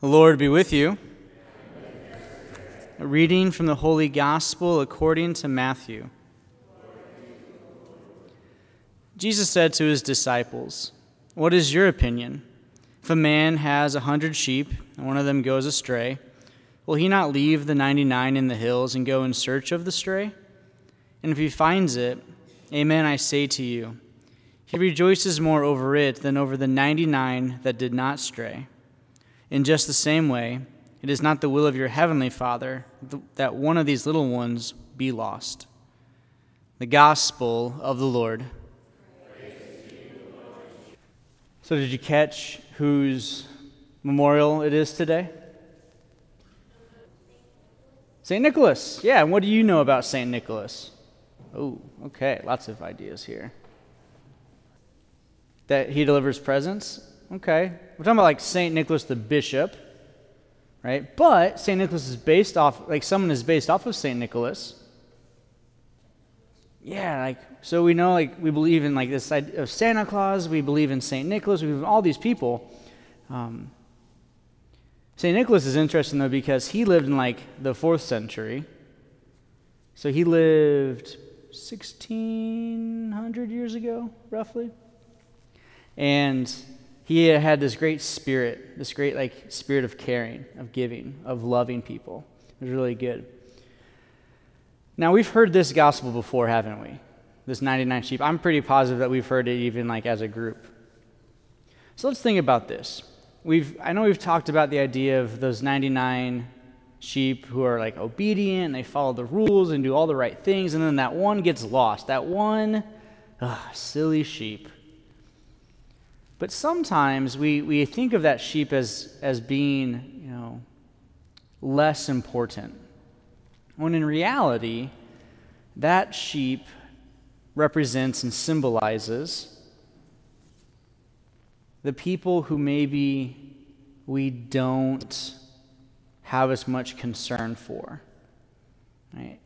The Lord be with you. A reading from the Holy Gospel according to Matthew. Jesus said to his disciples, What is your opinion? If a man has a hundred sheep and one of them goes astray, will he not leave the ninety nine in the hills and go in search of the stray? And if he finds it, Amen, I say to you, he rejoices more over it than over the ninety nine that did not stray. In just the same way, it is not the will of your heavenly Father that one of these little ones be lost. The Gospel of the Lord. So, did you catch whose memorial it is today? St. Nicholas. Yeah, and what do you know about St. Nicholas? Oh, okay, lots of ideas here. That he delivers presents? Okay. We're talking about like St. Nicholas the bishop, right? But St. Nicholas is based off, like someone is based off of St. Nicholas. Yeah, like, so we know, like, we believe in, like, this idea of Santa Claus, we believe in St. Nicholas, we believe in all these people. Um, St. Nicholas is interesting, though, because he lived in, like, the fourth century. So he lived 1600 years ago, roughly. And he had this great spirit, this great like spirit of caring, of giving, of loving people. It was really good. Now we've heard this gospel before, haven't we? This 99 sheep. I'm pretty positive that we've heard it even like as a group. So let's think about this. We've I know we've talked about the idea of those 99 sheep who are like obedient, they follow the rules and do all the right things, and then that one gets lost. That one ugh, silly sheep but sometimes we, we think of that sheep as, as being, you know, less important. When in reality, that sheep represents and symbolizes the people who maybe we don't have as much concern for. Right?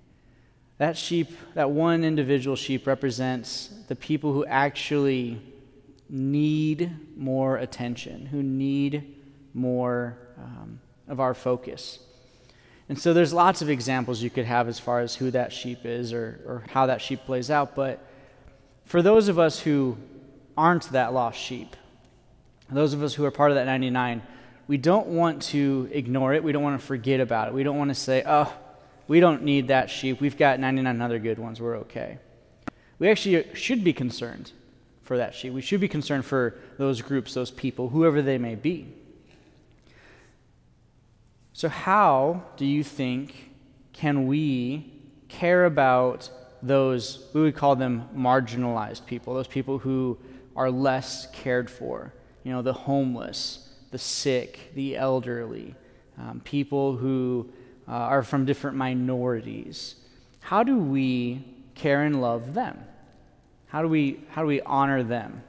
That sheep, that one individual sheep represents the people who actually need more attention, who need more um, of our focus. And so there's lots of examples you could have as far as who that sheep is or, or how that sheep plays out. But for those of us who aren't that lost sheep, those of us who are part of that 99, we don't want to ignore it. We don't want to forget about it. We don't want to say, oh, we don't need that sheep. We've got 99 other good ones. We're okay. We actually should be concerned for that sheep. We should be concerned for those groups, those people, whoever they may be. So, how do you think can we care about those, we would call them marginalized people, those people who are less cared for? You know, the homeless, the sick, the elderly, um, people who uh, are from different minorities. How do we care and love them? How do we, how do we honor them?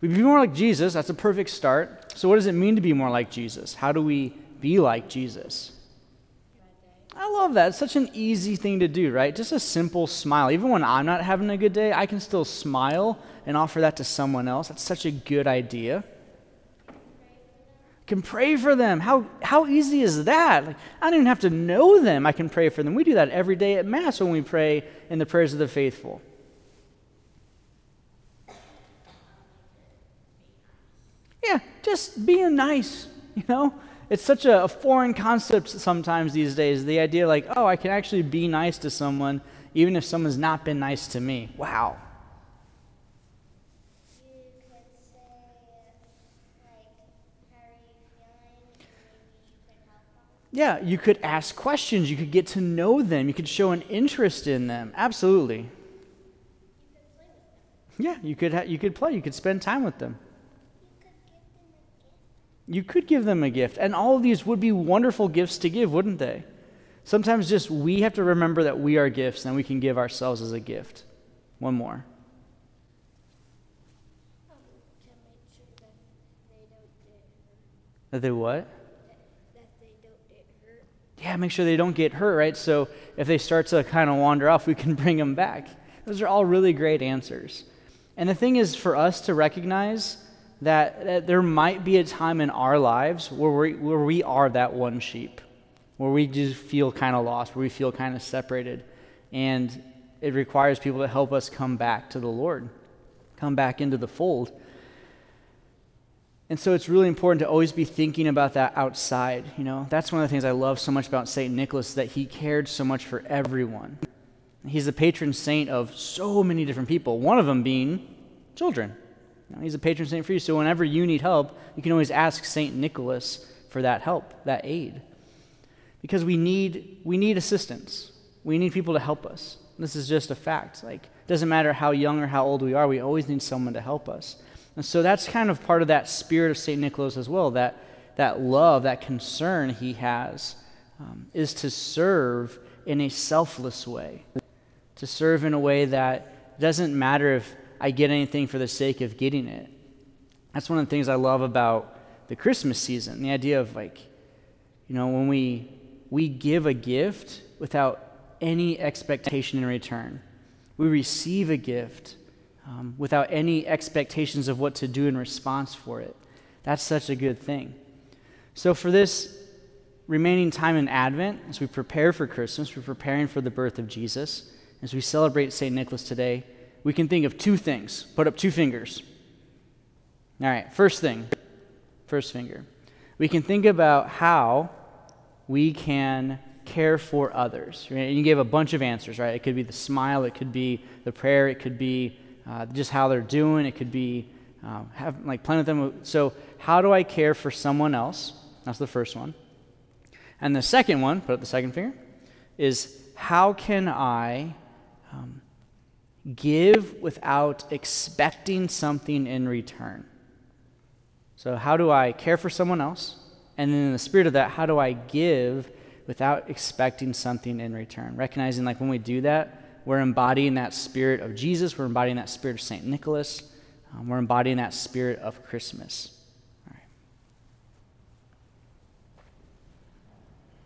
We be more like Jesus. That's a perfect start. So, what does it mean to be more like Jesus? How do we be like Jesus? I love that. It's such an easy thing to do, right? Just a simple smile. Even when I'm not having a good day, I can still smile and offer that to someone else. That's such a good idea can pray for them. How, how easy is that? Like, I don't even have to know them. I can pray for them. We do that every day at Mass when we pray in the prayers of the faithful. Yeah, just being nice, you know? It's such a, a foreign concept sometimes these days. The idea, like, oh, I can actually be nice to someone even if someone's not been nice to me. Wow. Yeah, you could ask questions. You could get to know them. You could show an interest in them. Absolutely. Yeah, you could, ha- you could play. You could spend time with them. You could give them a gift. And all of these would be wonderful gifts to give, wouldn't they? Sometimes just we have to remember that we are gifts and we can give ourselves as a gift. One more. That they what? Yeah, make sure they don't get hurt, right? So if they start to kind of wander off, we can bring them back. Those are all really great answers. And the thing is for us to recognize that, that there might be a time in our lives where we, where we are that one sheep, where we just feel kind of lost, where we feel kind of separated. And it requires people to help us come back to the Lord, come back into the fold. And so it's really important to always be thinking about that outside. You know, that's one of the things I love so much about St. Nicholas that he cared so much for everyone. He's the patron saint of so many different people, one of them being children. You know, he's a patron saint for you. So whenever you need help, you can always ask St. Nicholas for that help, that aid. Because we need, we need assistance. We need people to help us. This is just a fact. Like, it doesn't matter how young or how old we are, we always need someone to help us. And so that's kind of part of that spirit of St. Nicholas as well, that, that love, that concern he has, um, is to serve in a selfless way, to serve in a way that doesn't matter if I get anything for the sake of getting it. That's one of the things I love about the Christmas season, the idea of like, you know, when we, we give a gift without any expectation in return. We receive a gift um, without any expectations of what to do in response for it. That's such a good thing. So, for this remaining time in Advent, as we prepare for Christmas, we're preparing for the birth of Jesus, as we celebrate St. Nicholas today, we can think of two things. Put up two fingers. All right, first thing, first finger. We can think about how we can care for others. And you gave a bunch of answers, right? It could be the smile, it could be the prayer, it could be uh, just how they're doing. It could be uh, have like playing with them. So, how do I care for someone else? That's the first one. And the second one, put up the second finger, is how can I um, give without expecting something in return? So, how do I care for someone else? And then, in the spirit of that, how do I give without expecting something in return? Recognizing, like, when we do that, we're embodying that spirit of Jesus. We're embodying that spirit of St. Nicholas. Um, we're embodying that spirit of Christmas.